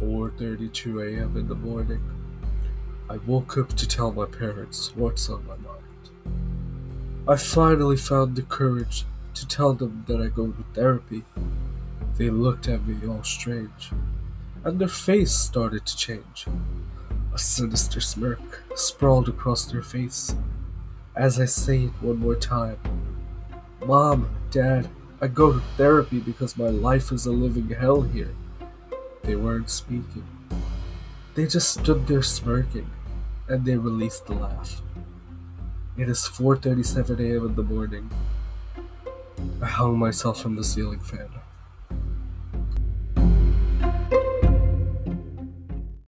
4:32 a.m. in the morning. I woke up to tell my parents what's on my mind. I finally found the courage to tell them that I go to therapy. They looked at me all strange, and their face started to change. A sinister smirk sprawled across their face as I say it one more time. Mom, Dad, I go to therapy because my life is a living hell here. They weren't speaking. They just stood there smirking, and they released the laugh. It is 4:37 a.m. in the morning. I hung myself from the ceiling fan.